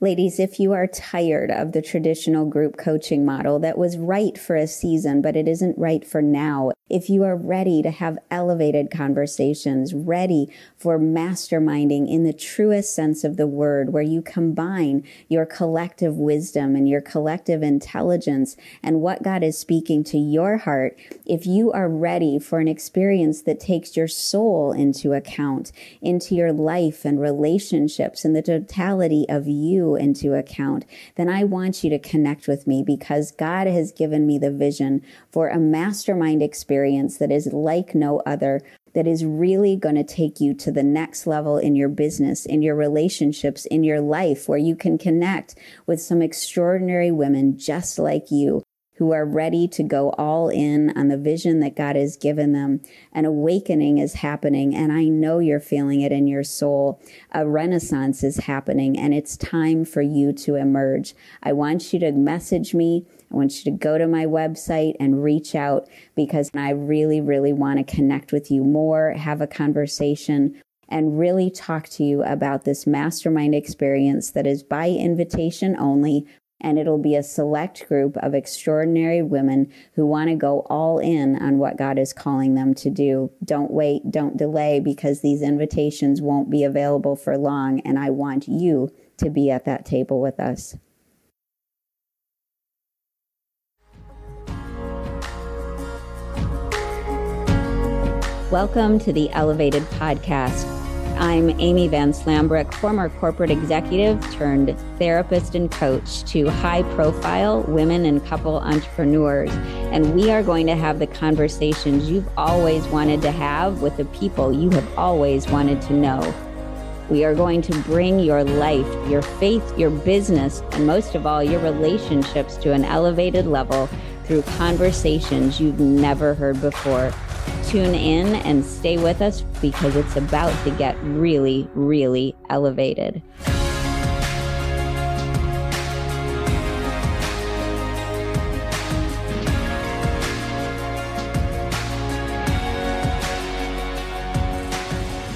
Ladies, if you are tired of the traditional group coaching model that was right for a season, but it isn't right for now, if you are ready to have elevated conversations, ready for masterminding in the truest sense of the word, where you combine your collective wisdom and your collective intelligence and what God is speaking to your heart, if you are ready for an experience that takes your soul into account, into your life and relationships and the totality of you into account, then I want you to connect with me because God has given me the vision for a mastermind experience that is like no other, that is really going to take you to the next level in your business, in your relationships, in your life, where you can connect with some extraordinary women just like you who are ready to go all in on the vision that God has given them. An awakening is happening, and I know you're feeling it in your soul. A renaissance is happening, and it's time for you to emerge. I want you to message me. I want you to go to my website and reach out because I really, really want to connect with you more, have a conversation and really talk to you about this mastermind experience that is by invitation only and it'll be a select group of extraordinary women who want to go all in on what God is calling them to do. Don't wait, don't delay, because these invitations won't be available for long, and I want you to be at that table with us. Welcome to the Elevated Podcast I'm Amy Van Slambrook, former corporate executive turned therapist and coach to high profile women and couple entrepreneurs. And we are going to have the conversations you've always wanted to have with the people you have always wanted to know. We are going to bring your life, your faith, your business, and most of all, your relationships to an elevated level through conversations you've never heard before. Tune in and stay with us because it's about to get really, really elevated.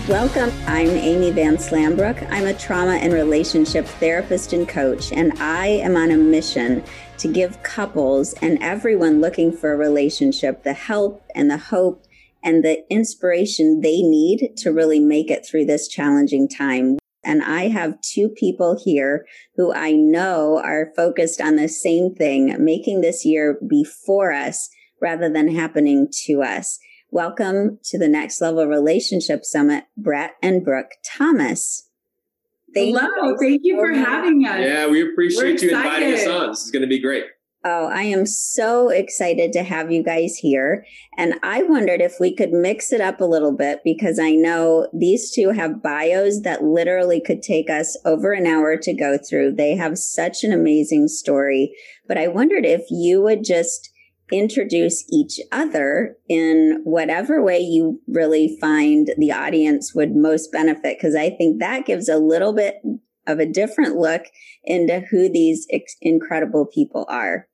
Welcome. I'm Amy Van Slambrook. I'm a trauma and relationship therapist and coach, and I am on a mission to give couples and everyone looking for a relationship the help and the hope and the inspiration they need to really make it through this challenging time. And I have two people here who I know are focused on the same thing, making this year before us rather than happening to us. Welcome to the Next Level Relationship Summit, Brett and Brooke Thomas. Thank Hello, you thank you for having us. Yeah, we appreciate you inviting us on. This is going to be great. Oh, I am so excited to have you guys here. And I wondered if we could mix it up a little bit because I know these two have bios that literally could take us over an hour to go through. They have such an amazing story. But I wondered if you would just introduce each other in whatever way you really find the audience would most benefit. Because I think that gives a little bit of a different look into who these ex- incredible people are.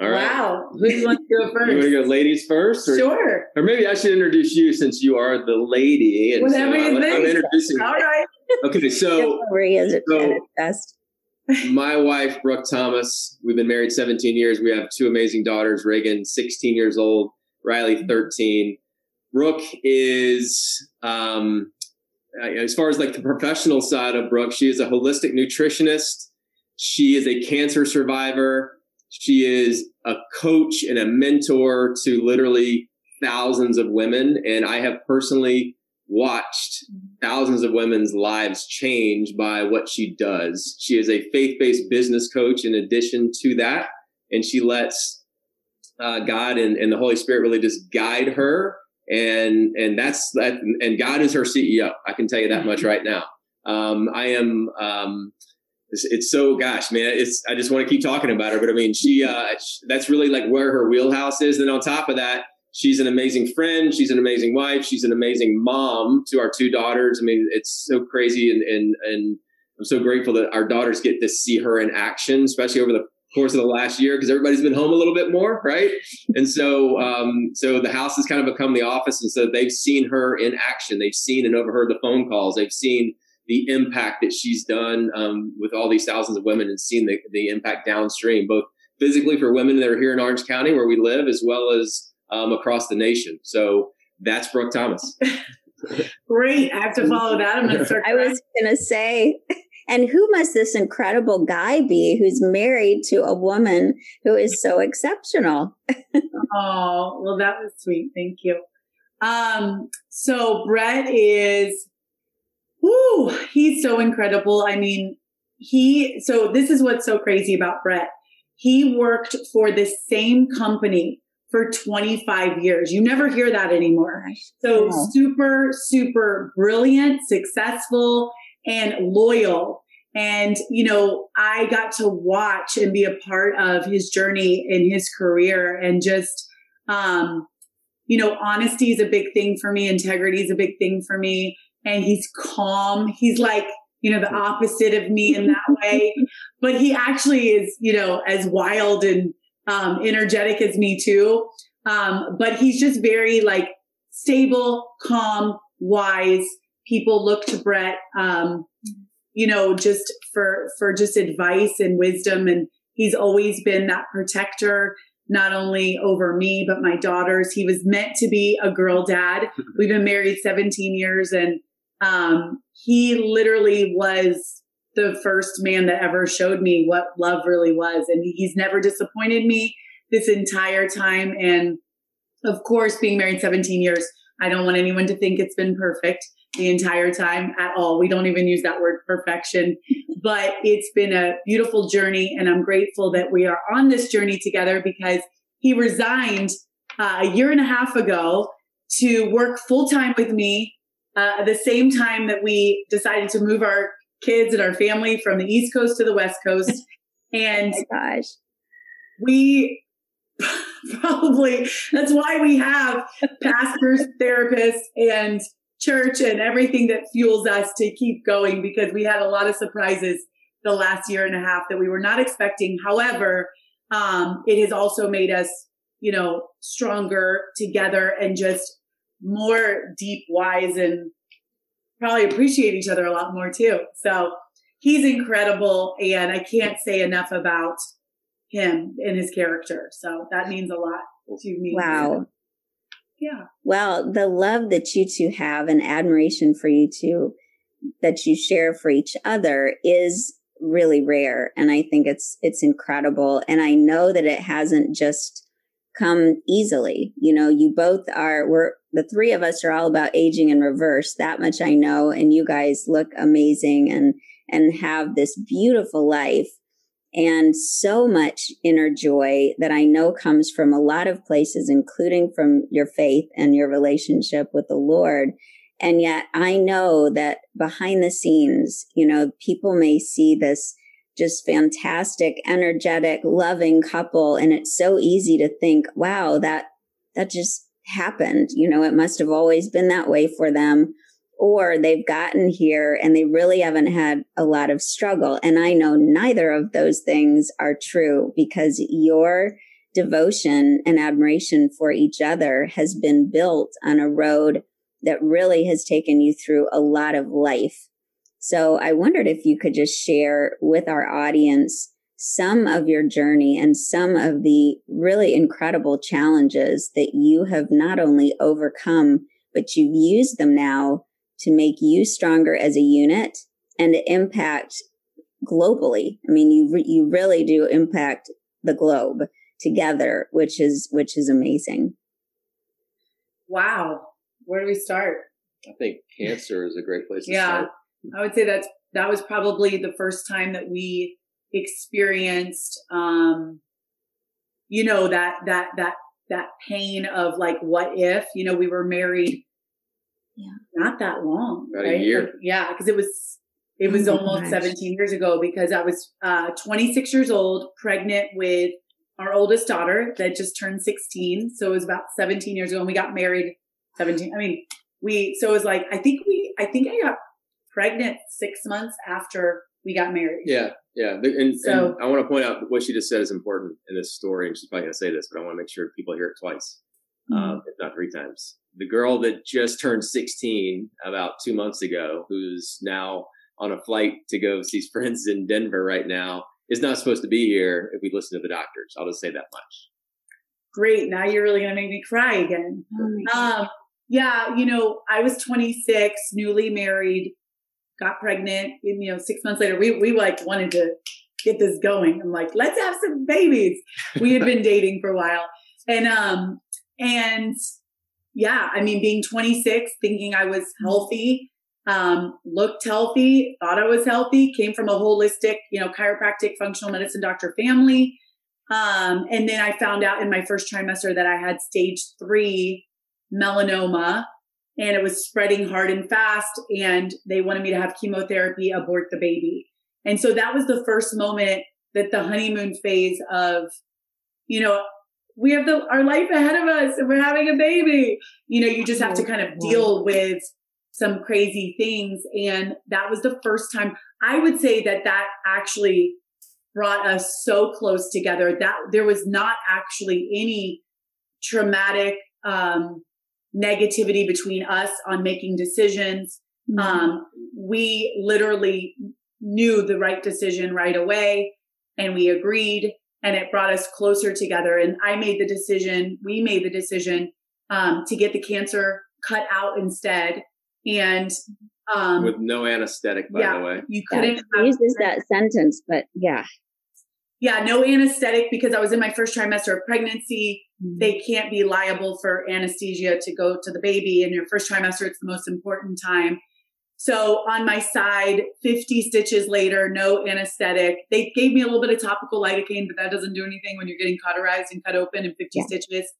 All right. Wow. Who do you want to go first? You want to go ladies first? Or, sure. Or maybe I should introduce you since you are the lady. And Whatever so you I'm, think. I'm introducing All right. Okay, so, is it so best. My wife, Brooke Thomas, we've been married 17 years. We have two amazing daughters, Reagan, 16 years old, Riley, 13. Brooke is, um, as far as like the professional side of Brooke, she is a holistic nutritionist. She is a cancer survivor. She is a coach and a mentor to literally thousands of women. And I have personally watched thousands of women's lives change by what she does. She is a faith based business coach in addition to that. And she lets uh, God and, and the Holy Spirit really just guide her. And, and that's that. And God is her CEO. I can tell you that much mm-hmm. right now. Um, I am, um, it's, it's, so gosh, man. It's I just want to keep talking about her, but I mean, she uh, that's really like where her wheelhouse is. And on top of that, she's an amazing friend. She's an amazing wife. She's an amazing mom to our two daughters. I mean, it's so crazy, and and and I'm so grateful that our daughters get to see her in action, especially over the course of the last year because everybody's been home a little bit more, right? And so, um, so the house has kind of become the office, and so they've seen her in action. They've seen and overheard the phone calls. They've seen the impact that she's done um, with all these thousands of women and seen the, the impact downstream, both physically for women that are here in Orange County where we live, as well as um, across the nation. So that's Brooke Thomas. Great. I have to follow that. I'm going to start. I was going to say, and who must this incredible guy be who's married to a woman who is so exceptional? oh, well, that was sweet. Thank you. Um, so Brett is, whoo, he's so incredible. I mean, he, so this is what's so crazy about Brett. He worked for the same company for 25 years. You never hear that anymore. So super, super brilliant, successful, and loyal. And, you know, I got to watch and be a part of his journey in his career and just, um, you know, honesty is a big thing for me. Integrity is a big thing for me. And he's calm. He's like, you know, the opposite of me in that way. But he actually is, you know, as wild and um, energetic as me too. Um, but he's just very like stable, calm, wise. People look to Brett, um, you know, just for, for just advice and wisdom. And he's always been that protector not only over me, but my daughters. He was meant to be a girl dad. We've been married 17 years and, um, he literally was the first man that ever showed me what love really was. And he's never disappointed me this entire time. And of course, being married 17 years, I don't want anyone to think it's been perfect the entire time at all. We don't even use that word perfection, but it's been a beautiful journey. And I'm grateful that we are on this journey together because he resigned uh, a year and a half ago to work full time with me uh, at the same time that we decided to move our kids and our family from the East Coast to the West Coast. And oh gosh, we probably that's why we have pastors, therapists, and church and everything that fuels us to keep going because we had a lot of surprises the last year and a half that we were not expecting. However, um, it has also made us, you know, stronger together and just more deep wise and probably appreciate each other a lot more too. So he's incredible. And I can't say enough about him and his character. So that means a lot to me. Wow. Yeah. Well, the love that you two have and admiration for you two that you share for each other is really rare. And I think it's, it's incredible. And I know that it hasn't just come easily. You know, you both are, we're, the three of us are all about aging in reverse. That much I know. And you guys look amazing and, and have this beautiful life and so much inner joy that I know comes from a lot of places, including from your faith and your relationship with the Lord. And yet I know that behind the scenes, you know, people may see this just fantastic, energetic, loving couple. And it's so easy to think, wow, that, that just happened. You know, it must have always been that way for them or they've gotten here and they really haven't had a lot of struggle. And I know neither of those things are true because your devotion and admiration for each other has been built on a road that really has taken you through a lot of life. So I wondered if you could just share with our audience some of your journey and some of the really incredible challenges that you have not only overcome, but you've used them now to make you stronger as a unit and to impact globally. I mean, you re- you really do impact the globe together, which is which is amazing. Wow, where do we start? I think cancer is a great place to yeah, start. I would say that's that was probably the first time that we experienced um you know that that that that pain of like what if you know we were married yeah. not that long. About right? a year. Like, yeah, because it was it was Oh almost gosh. 17 years ago because I was uh, 26 years old, pregnant with our oldest daughter that just turned 16. So it was about 17 years ago, and we got married 17. I mean, we so it was like I think we I think I got pregnant six months after we got married. Yeah, yeah. And, So- and I want to point out what she just said is important in this story. And she's probably going to say this, but I want to make sure people hear it twice. mm-hmm. if not three times. The girl that just turned 16 about two months ago, who's now on a flight to go see friends in Denver right now, is not supposed to be here if we listen to the doctors. I'll just say that much. Great. Now you're really going to make me cry again. Oh um, yeah, you know, I was 26, newly married, got pregnant. And, you know, six months later, we we like wanted to get this going. I'm like, let's have some babies. We had been dating for a while, and um, and yeah, I mean, being 26, thinking I was healthy, um, looked healthy, thought I was healthy, came from a holistic, you know, chiropractic functional medicine doctor family. Um, and then I found out in my first trimester that I had stage three melanoma and it was spreading hard and fast. And they wanted me to have chemotherapy, abort the baby. And so that was the first moment that the honeymoon phase of, you know, we have the, our life ahead of us and we're having a baby. You know, you just have to kind of deal with some crazy things. And that was the first time I would say that that actually brought us so close together that there was not actually any traumatic, um, negativity between us on making decisions. Mm-hmm. Um, we literally knew the right decision right away and we agreed and it brought us closer together. And I made the decision, we made the decision um, to get the cancer cut out instead. And um, with no anesthetic, by yeah, the way. You couldn't yeah, uses that sentence, but yeah. Yeah, no anesthetic because I was in my first trimester of pregnancy. Mm-hmm. They can't be liable for anesthesia to go to the baby in your first trimester. It's the most important time. So on my side, 50 stitches later, no anesthetic. They gave me a little bit of topical lidocaine, but that doesn't do anything when you're getting cauterized and cut open in 50 yeah. stitches.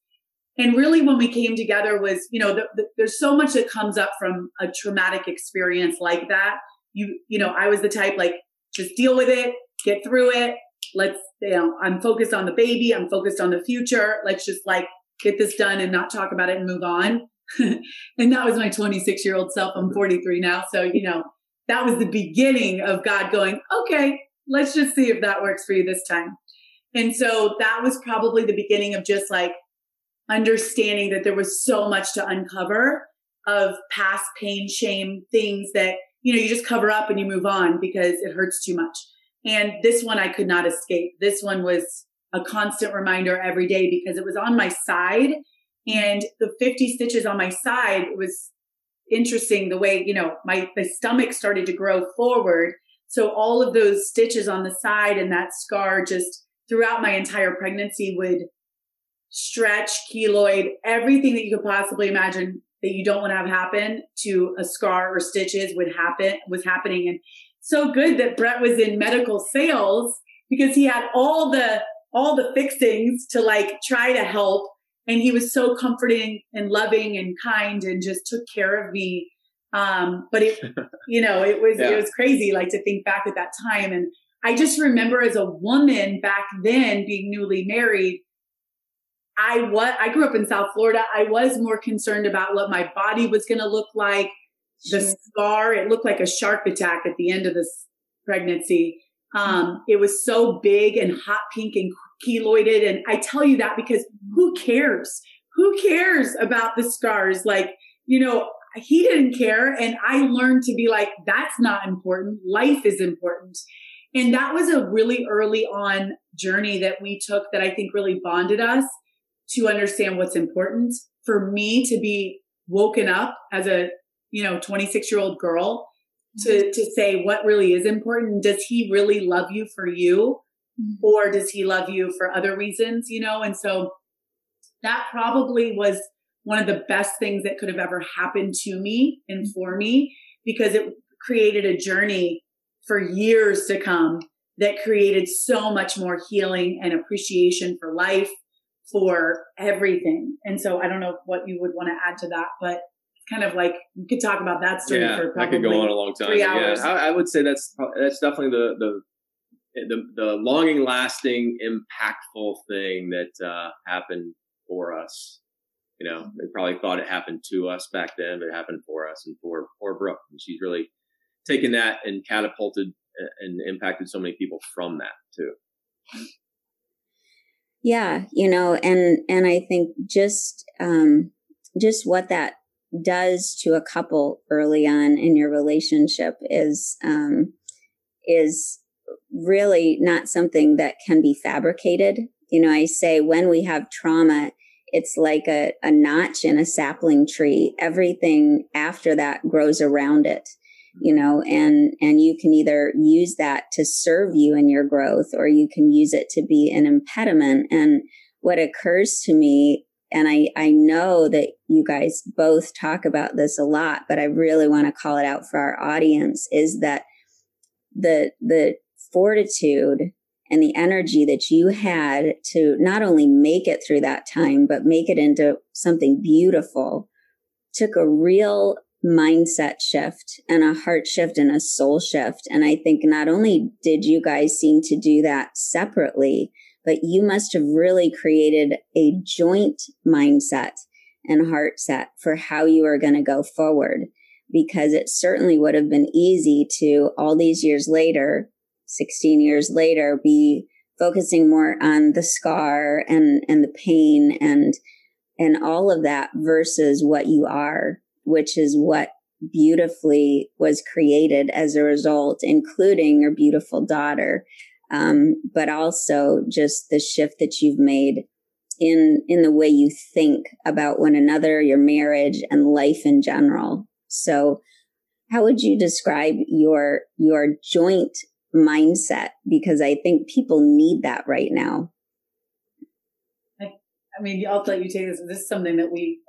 And really, when we came together, was you know, the, the, there's so much that comes up from a traumatic experience like that. You, you know, I was the type like just deal with it, get through it. Let's, you know, I'm focused on the baby. I'm focused on the future. Let's just like get this done and not talk about it and move on. and that was my 26 year old self. I'm 43 now. So, you know, that was the beginning of God going, okay, let's just see if that works for you this time. And so that was probably the beginning of just like understanding that there was so much to uncover of past pain, shame, things that, you know, you just cover up and you move on because it hurts too much. And this one I could not escape. This one was a constant reminder every day because it was on my side and the 50 stitches on my side was interesting the way, you know, my, the stomach started to grow forward. So all of those stitches on the side and that scar just throughout my entire pregnancy would stretch, keloid, everything that you could possibly imagine that you don't want to have happen to a scar or stitches would happen, was happening. And so good that Brett was in medical sales because he had all the, all the fixings to like try to help. And he was so comforting and loving and kind and just took care of me. Um, but it you know it was yeah. it was crazy like to think back at that time. And i just remember as a woman back then being newly married i what i grew up in south florida. I was more concerned about what my body was going to look like the scar it looked like a shark attack at the end of this pregnancy um, it was so big and hot pink and keloided. And I tell you that because who cares? Who cares about the scars? Like, you know, he didn't care. And I learned to be like, that's not important. Life is important. And that was a really early on journey that we took that I think really bonded us to understand what's important. For me to be woken up as a, you know, 26 year old girl to, mm-hmm. to say what really is important. Does he really love you for you? Mm-hmm. Or does he love you for other reasons, you know? And so that probably was one of the best things that could have ever happened to me and mm-hmm. for me because it created a journey for years to come that created so much more healing and appreciation for life, for everything. And so I don't know what you would want to add to that, but kind of like we could talk about that story yeah, for probably I could go on a long time. Three hours. Yeah, I, I would say that's that's definitely the the the, the longing lasting impactful thing that uh, happened for us you know they probably thought it happened to us back then but it happened for us and for for brooke and she's really taken that and catapulted and impacted so many people from that too Yeah, you know, and and I think just um just what that does to a couple early on in your relationship is um is really not something that can be fabricated. You know, I say when we have trauma, it's like a, a notch in a sapling tree. Everything after that grows around it, you know, and, and you can either use that to serve you in your growth or you can use it to be an impediment. And what occurs to me, and I, I know that you guys both talk about this a lot, but I really want to call it out for our audience is that the, the fortitude and the energy that you had to not only make it through that time, but make it into something beautiful took a real mindset shift and a heart shift and a soul shift. And I think not only did you guys seem to do that separately, but you must have really created a joint mindset and heart set for how you are going to go forward. Because it certainly would have been easy to all these years later 16 years later be focusing more on the scar and and the pain and and all of that versus what you are which is what beautifully was created as a result including your beautiful daughter. Um, but also just the shift that you've made in in the way you think about one another your marriage and life in general so how would you describe your your joint mindset because I think people need that right now. I, I mean, I'll let you take this. This is something that we,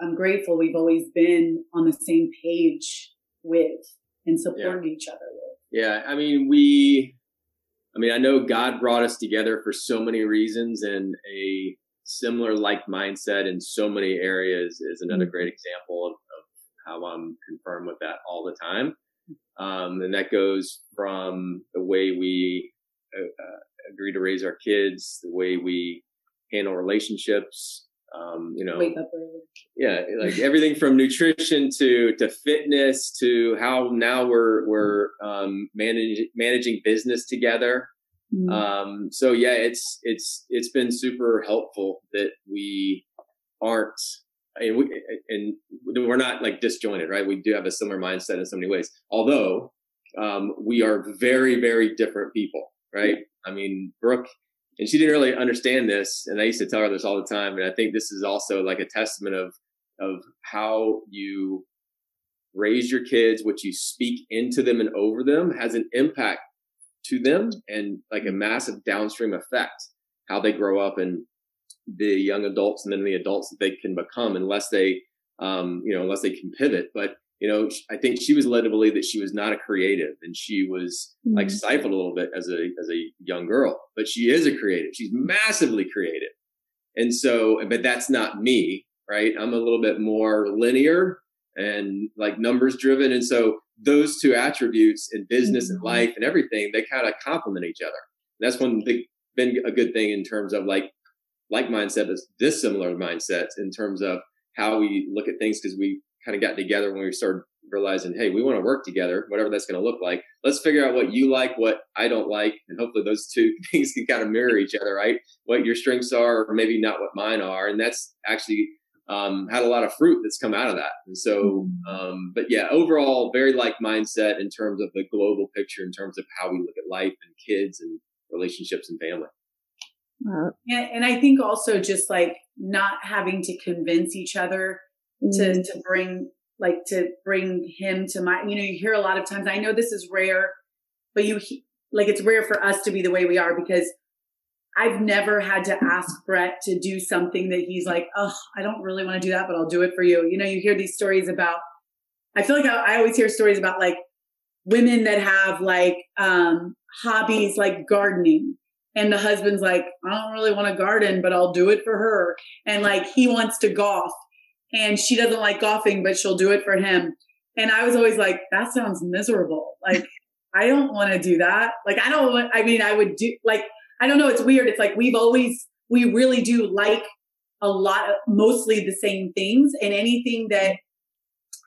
I'm grateful we've always been on the same page with and supported yeah. each other with. Yeah. I mean, we, I mean, I know God brought us together for so many reasons and a similar like mindset in so many areas is another mm-hmm. great example of, of how I'm confirmed with that all the time. Um, and that goes from the way we uh, uh, agree to raise our kids, the way we handle relationships, um, you know, wake up early. Yeah, like everything from nutrition to to fitness to how now we're we're um, managing managing business together. Mm-hmm. Um, so yeah, it's it's it's been super helpful that we aren't and, we, and we're not like disjointed, right? We do have a similar mindset in so many ways. Although um, we are very, very different people, right? I mean, Brooke, and she didn't really understand this, and I used to tell her this all the time. And I think this is also like a testament of of how you raise your kids, what you speak into them and over them has an impact to them and like a massive downstream effect how they grow up and the young adults and then the adults that they can become unless they um, you know unless they can pivot but you know i think she was led to believe that she was not a creative and she was mm-hmm. like stifled a little bit as a as a young girl but she is a creative. She's massively creative. And so but that's not me right? I'm a little bit more linear and like numbers driven. And so those two attributes in business mm-hmm. and life and everything they kind of complement each other. And that's one big been a good thing in terms of like like mindset, but dissimilar mindsets in terms of how we look at things because we kind of got together when we started realizing, hey, we want to work together, whatever that's going to look like. Let's figure out what you like, what I don't like, and hopefully those two things can kind of mirror each other, right? What your strengths are, or maybe not what mine are, and that's actually um, had a lot of fruit that's come out of that. And so, mm-hmm. um, but yeah, overall, very like mindset in terms of the global picture, in terms of how we look at life and kids and relationships and family. Wow. And, and I think also just like not having to convince each other mm. to, to bring, like to bring him to my, you know, you hear a lot of times, I know this is rare, but you, like it's rare for us to be the way we are because I've never had to ask Brett to do something that he's like, oh, I don't really want to do that, but I'll do it for you. You know, you hear these stories about, I feel like I, I always hear stories about like women that have like um, hobbies like gardening and the husband's like, I don't really want to garden, but I'll do it for her. And like he wants to golf and she doesn't like golfing, but she'll do it for him. And I was always like, that sounds miserable. Like, I don't want to do that. Like, I don't want, I mean, I would do, like, I don't know. It's weird. It's like we've always, we really do like a lot, of, mostly the same things. And anything that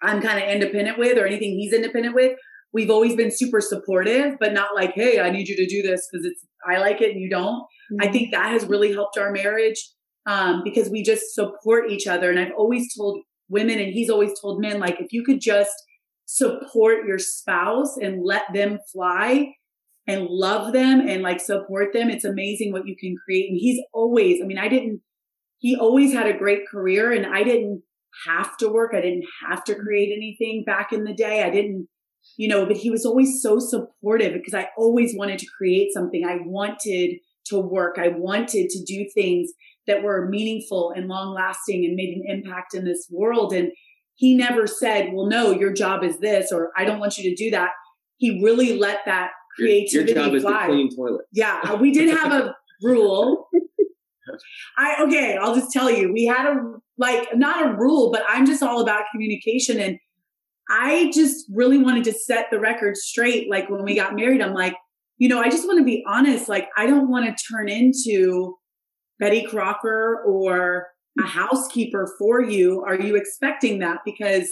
I'm kind of independent with or anything he's independent with, we've always been super supportive, but not like, hey, I need you to do this because it's I like it and you don't. Mm-hmm. I think that has really helped our marriage um, because we just support each other. And I've always told women, and he's always told men, like, if you could just support your spouse and let them fly and love them and like support them, it's amazing what you can create. And he's always, I mean, I didn't, he always had a great career and I didn't have to work. I didn't have to create anything back in the day. I didn't, you know, but he was always so supportive because I always wanted to create something. I wanted to work. I wanted to do things that were meaningful and long lasting and made an impact in this world. And he never said, well, no, your job is this, or I don't want you to do that. He really let that creativity your, your job fly. is to clean toilets. Yeah. Uh, we did have a rule. I, okay, I'll just tell you, we had a, like, not a rule, but I'm just all about communication. And I just really wanted to set the record straight. Like when we got married, I'm like, you know, I just want to be honest. Like, I don't want to turn into Betty Crocker or a housekeeper for you. Are you expecting that? Because,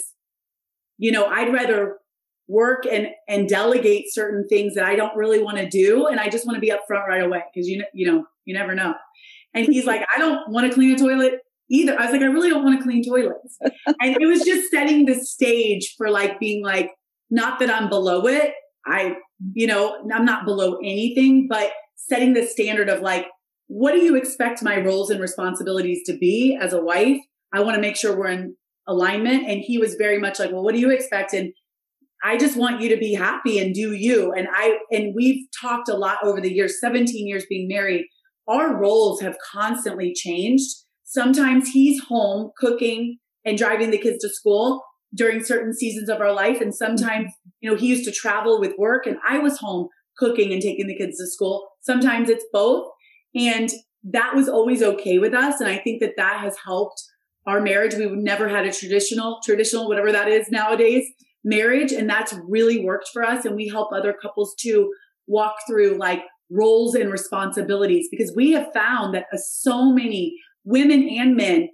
you know, I'd rather work and, and delegate certain things that I don't really want to do. And I just want to be upfront right away because you know, you know, you never know. And he's like, I don't want to clean a toilet either. I was like, I really don't want to clean toilets. and it was just setting the stage for like being like, not that I'm below it. I, you know, I'm not below anything, but setting the standard of like, what do you expect my roles and responsibilities to be as a wife? I want to make sure we're in alignment. And he was very much like, well, what do you expect? And I just want you to be happy and do you. And I, and we've talked a lot over the years, 17 years being married. Our roles have constantly changed. Sometimes he's home cooking and driving the kids to school during certain seasons of our life. And sometimes, you know, he used to travel with work and I was home cooking and taking the kids to school. Sometimes it's both. And that was always okay with us. And I think that that has helped our marriage. We've never had a traditional, traditional, whatever that is nowadays, marriage. And that's really worked for us. And we help other couples to walk through like roles and responsibilities because we have found that uh, so many women and men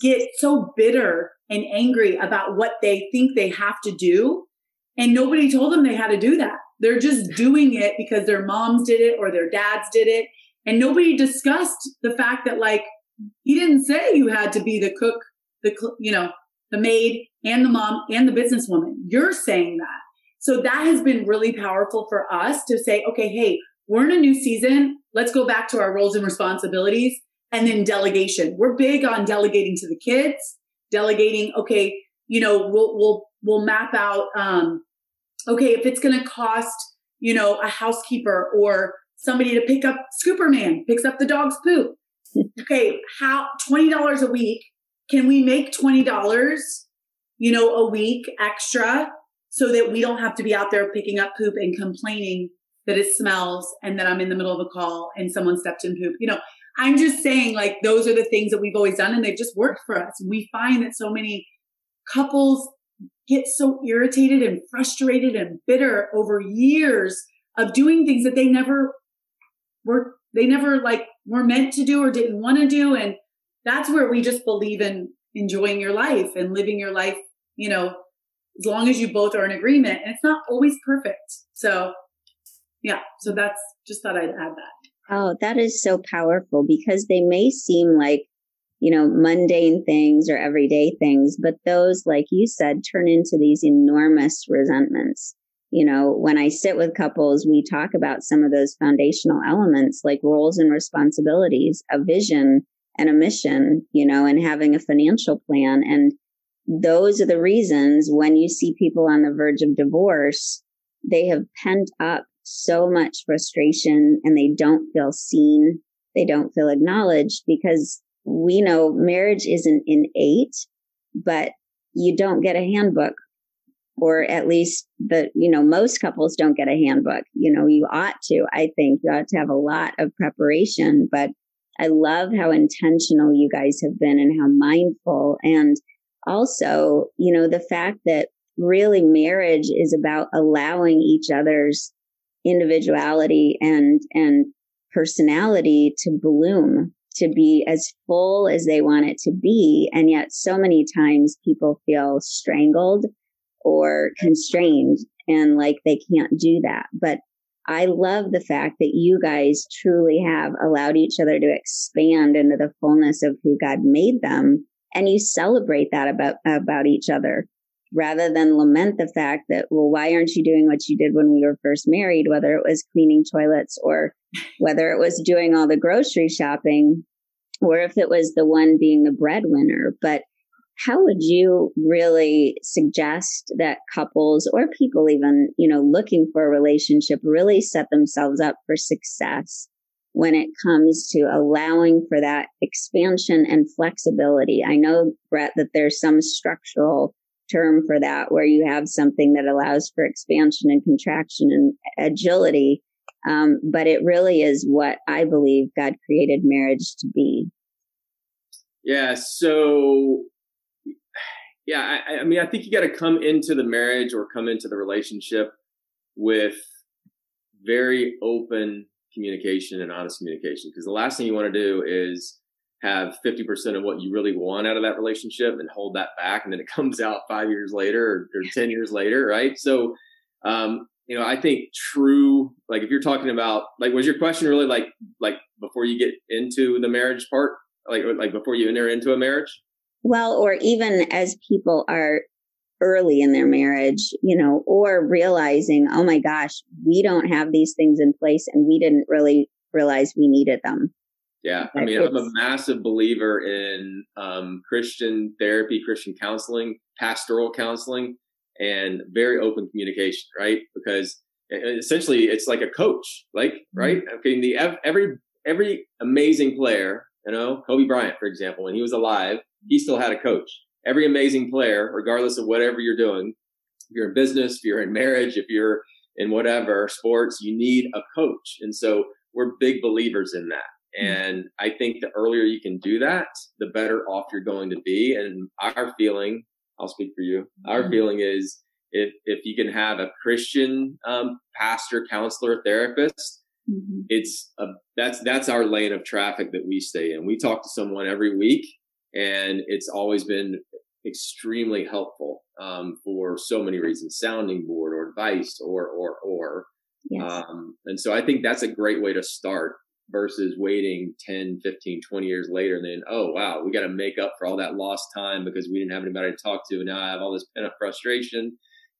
get so bitter and angry about what they think they have to do. And nobody told them they had to do that. They're just doing it because their moms did it or their dads did it. And nobody discussed the fact that like, he didn't say you had to be the cook, the, you know, the maid and the mom and the businesswoman. You're saying that. So that has been really powerful for us to say, okay, hey, we're in a new season. Let's go back to our roles and responsibilities and then delegation. We're big on delegating to the kids, delegating, okay, you know, we'll, we'll, we'll map out, um, okay, if it's going to cost, you know, a housekeeper or somebody to pick up Scooperman, picks up the dog's poop. okay, how $20 a week. Can we make $20, you know, a week extra so that we don't have to be out there picking up poop and complaining that it smells and that I'm in the middle of a call and someone stepped in poop. You know, I'm just saying like those are the things that we've always done and they've just worked for us. We find that so many couples get so irritated and frustrated and bitter over years of doing things that they never were, they never like were meant to do or didn't want to do. And that's where we just believe in enjoying your life and living your life, you know, as long as you both are in agreement. And it's not always perfect. So yeah, so that's just thought I'd add that. Oh, that is so powerful because they may seem like, you know, mundane things or everyday things, but those, like you said, turn into these enormous resentments. You know, when I sit with couples, we talk about some of those foundational elements like roles and responsibilities, a vision and a mission, you know, and having a financial plan. And those are the reasons when you see people on the verge of divorce, they have pent up so much frustration and they don't feel seen. They don't feel acknowledged because we know marriage isn't innate, but you don't get a handbook or at least the, you know, most couples don't get a handbook. You know, you ought to, I think you ought to have a lot of preparation, but I love how intentional you guys have been and how mindful. And also, you know, the fact that really marriage is about allowing each other's individuality and, and personality to bloom, to be as full as they want it to be. And yet so many times people feel strangled or constrained. and like they can't do that. But I love the fact that you guys truly have allowed each other to expand into the fullness of who God made them. And you celebrate that about, about each other rather than lament the fact that, well, why aren't you doing what you did when we were first married? Whether it was cleaning toilets or whether it was doing all the grocery shopping or if it was the one being the breadwinner. But how would you really suggest that couples or people even, you know, looking for a relationship really set themselves up for success when it comes to allowing for that expansion and flexibility? I know, Brett, that there's some structural term for that where you have something that allows for expansion and contraction and agility. Um, but it really is what I believe God created marriage to be. Yeah. So yeah, I, I mean, I think you got to come into the marriage or come into the relationship with very open communication and honest communication. Because the last thing you want to do is have 50% of what you really want out of that relationship and hold that back. And then it comes out five years later or, or 10 years later. Right. So, um, you know, I think true, like if you're talking about, like, was your question really like, like before you get into the marriage part, like, like before you enter into a marriage? Well, or even as people are early in their marriage, you know, or realizing, oh my gosh, we don't have these things in place and we didn't really realize we needed them. Yeah. I mean, I'm a massive believer in um, Christian therapy, Christian counseling, pastoral counseling, and very open communication, right? Because essentially it's like a coach, like, right? Mm-hmm. Okay. The, every, every amazing player, you know, Kobe Bryant, for example, when he was alive, he still had a coach. Every amazing player, regardless of whatever you're doing, if you're in business, if you're in marriage, if you're in whatever sports, you need a coach. And so we're big believers in that. Hmm. And I think the earlier you can do that, the better off you're going to be. And our feeling, I'll speak for you. Our mm-hmm. feeling is if, if you can have a Christian um, pastor, counselor, therapist, mm-hmm. it's a, that's that's our lane of traffic that we stay in. We talk to someone every week and it's always been extremely helpful um, for so many reasons sounding board or advice or or or yes. um, and so i think that's a great way to start versus waiting 10 15 20 years later and then oh wow we got to make up for all that lost time because we didn't have anybody to talk to and now i have all this pent up frustration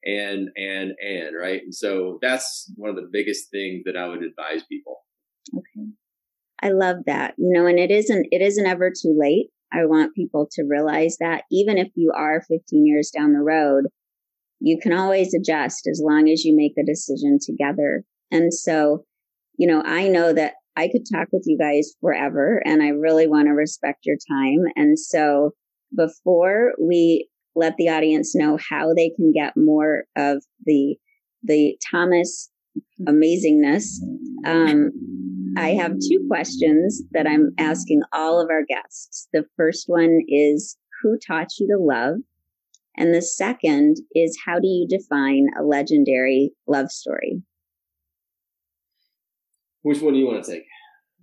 and and and right? And so that's one of the biggest things that i would advise people. Okay. I love that you know and it isn't it isn't ever too late. I want people to realize that even if you are 15 years down the road, you can always adjust as long as you make the decision together. And so, you know, I know that I could talk with you guys forever and I really want to respect your time. And so before we let the audience know how they can get more of the, the Thomas amazingness, um, I have two questions that I'm asking all of our guests. The first one is Who taught you to love? And the second is How do you define a legendary love story? Which one do you want to take?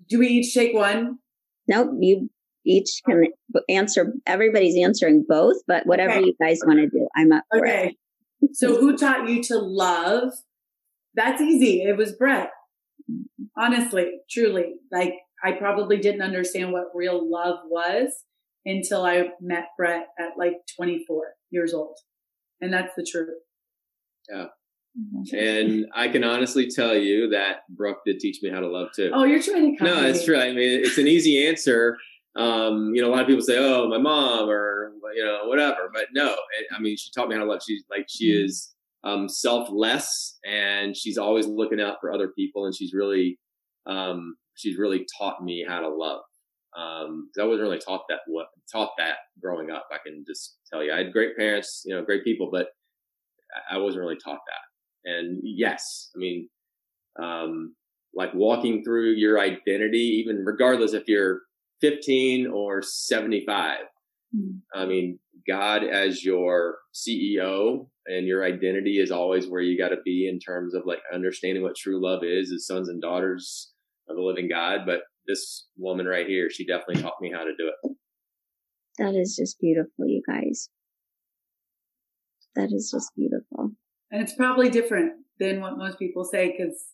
Do we each take one? Nope. You each can answer. Everybody's answering both, but whatever okay. you guys want to do, I'm up for okay. it. so, who taught you to love? That's easy. It was Brett honestly, truly, like I probably didn't understand what real love was until I met Brett at like 24 years old. And that's the truth. Yeah. And I can honestly tell you that Brooke did teach me how to love too. Oh, you're trying to No, it's true. I mean, it's an easy answer. Um, you know, a lot of people say, "Oh, my mom," or you know, whatever. But no, I mean, she taught me how to love. She's like she mm-hmm. is um, selfless, and she's always looking out for other people, and she's really um, she's really taught me how to love. Um, I wasn't really taught that what taught that growing up. I can just tell you, I had great parents, you know, great people, but I wasn't really taught that. And yes, I mean, um, like walking through your identity, even regardless if you're 15 or 75. Mm-hmm. I mean, God as your CEO and your identity is always where you got to be in terms of like understanding what true love is as sons and daughters of the living God. But this woman right here, she definitely taught me how to do it. That is just beautiful, you guys. That is just beautiful. And it's probably different than what most people say because,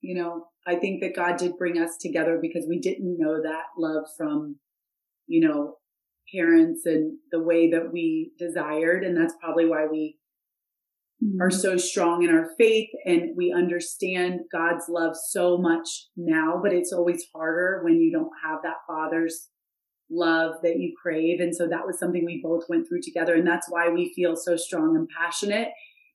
you know, I think that God did bring us together because we didn't know that love from, you know, parents and the way that we desired. And that's probably why we mm-hmm. are so strong in our faith and we understand God's love so much now, but it's always harder when you don't have that father's love that you crave. And so that was something we both went through together. And that's why we feel so strong and passionate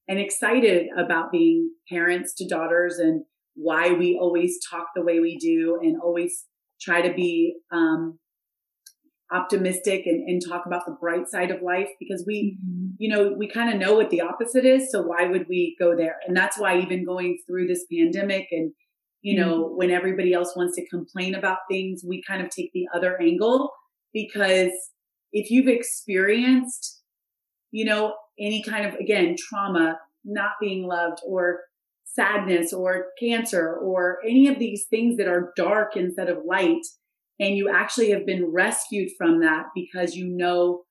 and excited about being parents to daughters and why we always talk the way we do and always try to be um, optimistic and, and, talk about the bright side of life because we, mm-hmm. you know, we kind of know what the opposite is. So why would we go there? And that's why even going through this pandemic and, you know, mm-hmm. when everybody else wants to complain about things, we kind of take the other angle because if you've experienced, you know, any kind of, again, trauma, not being loved or sadness or cancer or any of these things that are dark instead of light, and you actually have been rescued from that because you know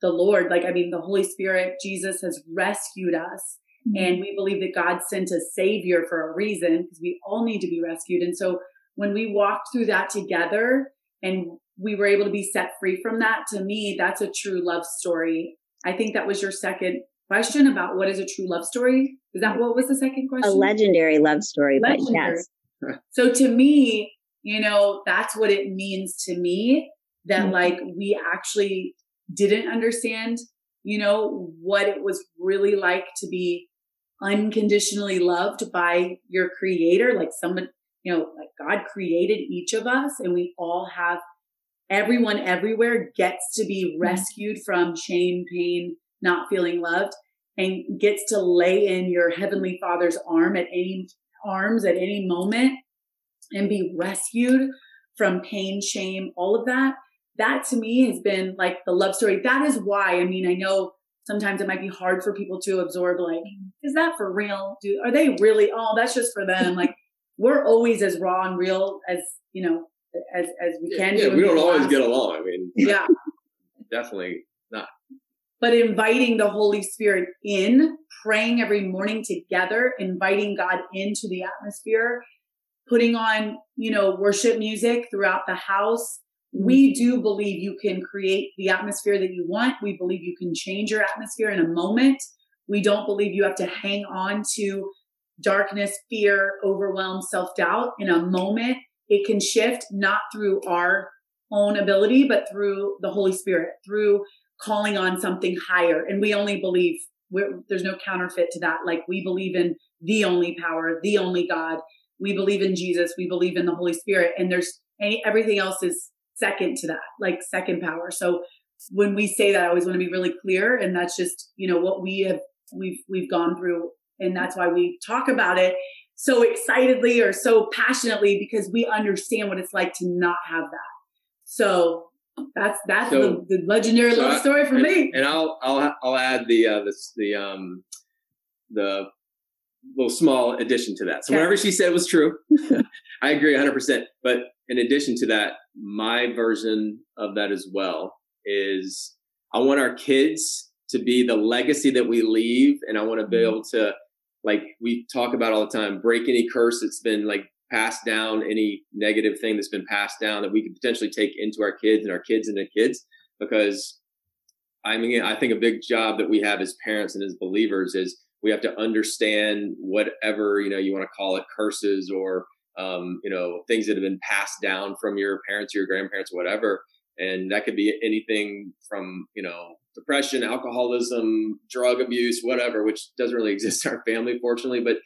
the Lord, like, I mean, the Holy Spirit, Jesus has rescued us. Mm-hmm. And we believe that God sent a savior for a reason because we all need to be rescued. And so when we walked through that together and we were able to be set free from that, to me, that's a true love story. I think that was your second question about what is a true love story. Is that what was the second question? A legendary love story, legendary. but yes. so to me, you know, that's what it means to me that mm-hmm. like we actually didn't understand, you know, what it was really like to be unconditionally loved by your creator, like someone, you know, like God created each of us and we all have everyone everywhere gets to be mm-hmm. rescued from shame, pain, not feeling loved and gets to lay in your heavenly father's arm at any arms at any moment and be rescued from pain, shame, all of that. That to me has been like the love story. That is why, I mean, I know sometimes it might be hard for people to absorb, like, is that for real? Do, are they really, oh, that's just for them. like, we're always as raw and real as, you know, as, as we can. Yeah, we don't always get along. I mean, yeah, definitely not. But inviting the Holy Spirit in, praying every morning together, inviting God into the atmosphere putting on, you know, worship music throughout the house. We mm-hmm. do believe you can create the atmosphere that you want. We believe you can change your atmosphere in a moment. We don't believe you have to hang on to darkness, fear, overwhelm, self doubt in a moment. It can shift not through our own ability, but through the Holy Spirit, through calling on something higher. And we only believe there's no counterfeit to that. Like we believe in the only power, the only God, we believe in Jesus, we believe in the Holy Spirit, and there's any, everything else is second to that, like second power. So when we say that, I always want to be really clear, and that's just you know what we have we've we've gone through, and that's why we talk about it so excitedly or so passionately because we understand what it's like to not have that. So that's that's so, the, the, legendary so love I, story for and, me. And I'll I'll I'll add the uh, this the um the little small addition to that. So okay. whatever she said was true. I agree 100%. But in addition to that, my version of that as well is I want our kids to be the legacy that we leave. And I want to be mm-hmm. able to, like we talk about all the time, break any curse that's been like passed down, any negative thing that's been passed down that we could potentially take into our kids and our kids into kids. Because I mean, I think a big job that we have as parents and as believers is we have to understand whatever you know you want to call it curses or um, you know things that have been passed down from your parents or your grandparents whatever and that could be anything from you know depression alcoholism drug abuse whatever which doesn't really exist in our family fortunately but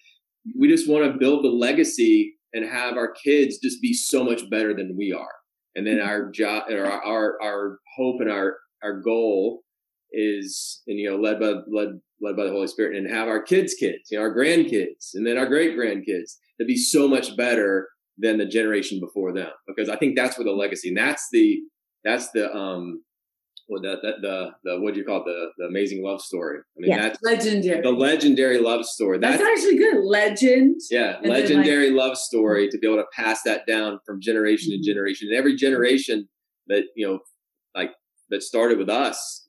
we just want to build the legacy and have our kids just be so much better than we are and then our job our, our our hope and our our goal is and you know led by led led by the Holy Spirit and have our kids' kids, you know, our grandkids, and then our great grandkids to be so much better than the generation before them. Because I think that's where the legacy, and that's the that's the um well the the the, the what do you call it the the amazing love story. I mean yeah. that's legendary. The legendary love story. That's, that's actually good. Legend. Yeah, legendary like, love story to be able to pass that down from generation mm-hmm. to generation. And every generation that you know, like that started with us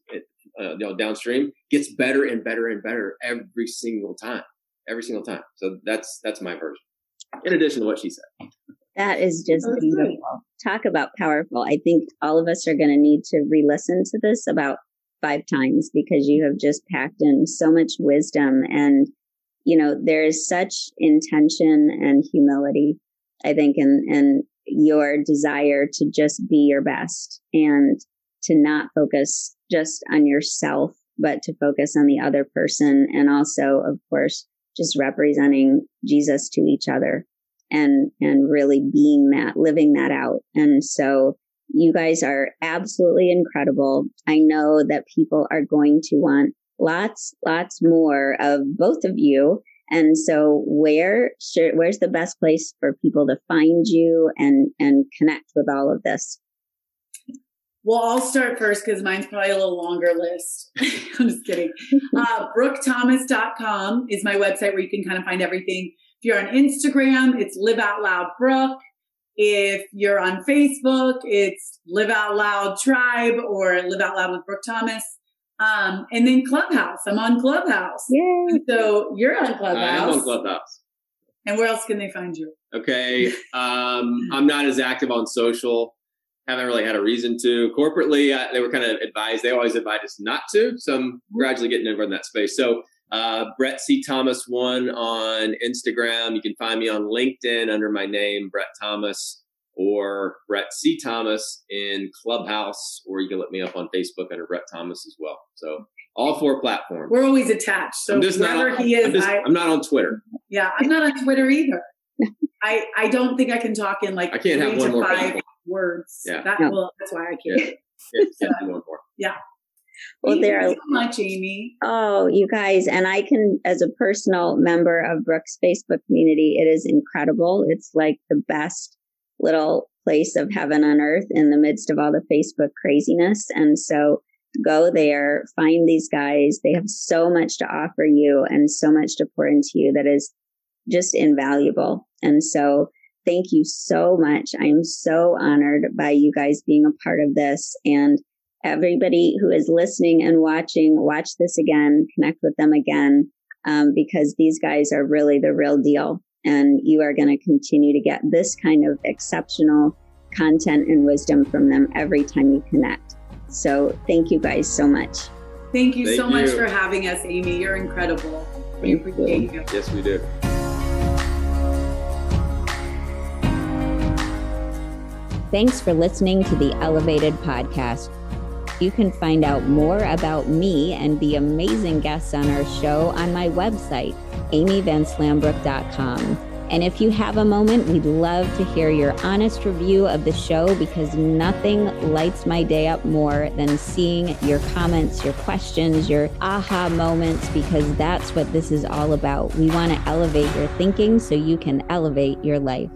uh, you know, downstream gets better and better and better every single time, every single time. So that's that's my version. In addition to what she said. That is just oh, beautiful. Talk about powerful. I think all of us are going to need to re-listen to this about five times because you have just packed in so much wisdom and you know there is such intention and humility i think in in your desire to just be your best and to not focus just on yourself but to focus on the other person and also of course just representing jesus to each other and and really being that living that out and so you guys are absolutely incredible. I know that people are going to want lots, lots more of both of you. And so where should, where's the best place for people to find you and, and connect with all of this? Well, I'll start first because mine's probably a little longer list. I'm just kidding. Uh, BrookeThomas.com is my website where you can kind of find everything. If you're on Instagram, it's Live Out Loud Brooke. If you're on Facebook, it's Live Out Loud Tribe or Live Out Loud with Brooke Thomas. Um, and then Clubhouse. I'm on Clubhouse. Yay. So you're on Clubhouse. I'm on Clubhouse. And where else can they find you? Okay. Um, I'm not as active on social. Haven't really had a reason to. Corporately, uh, they were kind of advised. They always advise us not to. So I'm gradually getting over in that space. So uh, Brett C. Thomas one on Instagram. You can find me on LinkedIn under my name, Brett Thomas, or Brett C. Thomas in Clubhouse, or you can look me up on Facebook under Brett Thomas as well. So all four platforms. We're always attached. So wherever on, he is, I'm, just, I, I'm not on Twitter. Yeah, I'm not on Twitter either. I I don't think I can talk in like I can't have one more five words. Yeah, that, no. well, that's why I can't. Yeah. Yeah, can't do one more. yeah. Well, Thank there you are so much, Amy. Oh, you guys, and I can, as a personal member of Brooke's Facebook community, it is incredible. It's like the best little place of heaven on earth in the midst of all the Facebook craziness. And so go there, find these guys. They have so much to offer you and so much to pour into you that is just invaluable. And so thank you so much. I'm so honored by you guys being a part of this and everybody who is listening and watching, watch this again, connect with them again, um, because these guys are really the real deal. And you are going to continue to get this kind of exceptional content and wisdom from them every time you connect. So thank you guys so much. Thank you Thank so much for having us, Amy. You're incredible. We Thank appreciate you. you. Yes, we do. Thanks for listening to the Elevated Podcast. You can find out more about me and the amazing guests on our show on my website, amyvanslambrook.com. And if you have a moment, we'd love to hear your honest review of the show because nothing lights my day up more than seeing your comments, your questions, your aha moments, because that's what this is all about. We want to elevate your thinking so you can elevate your life.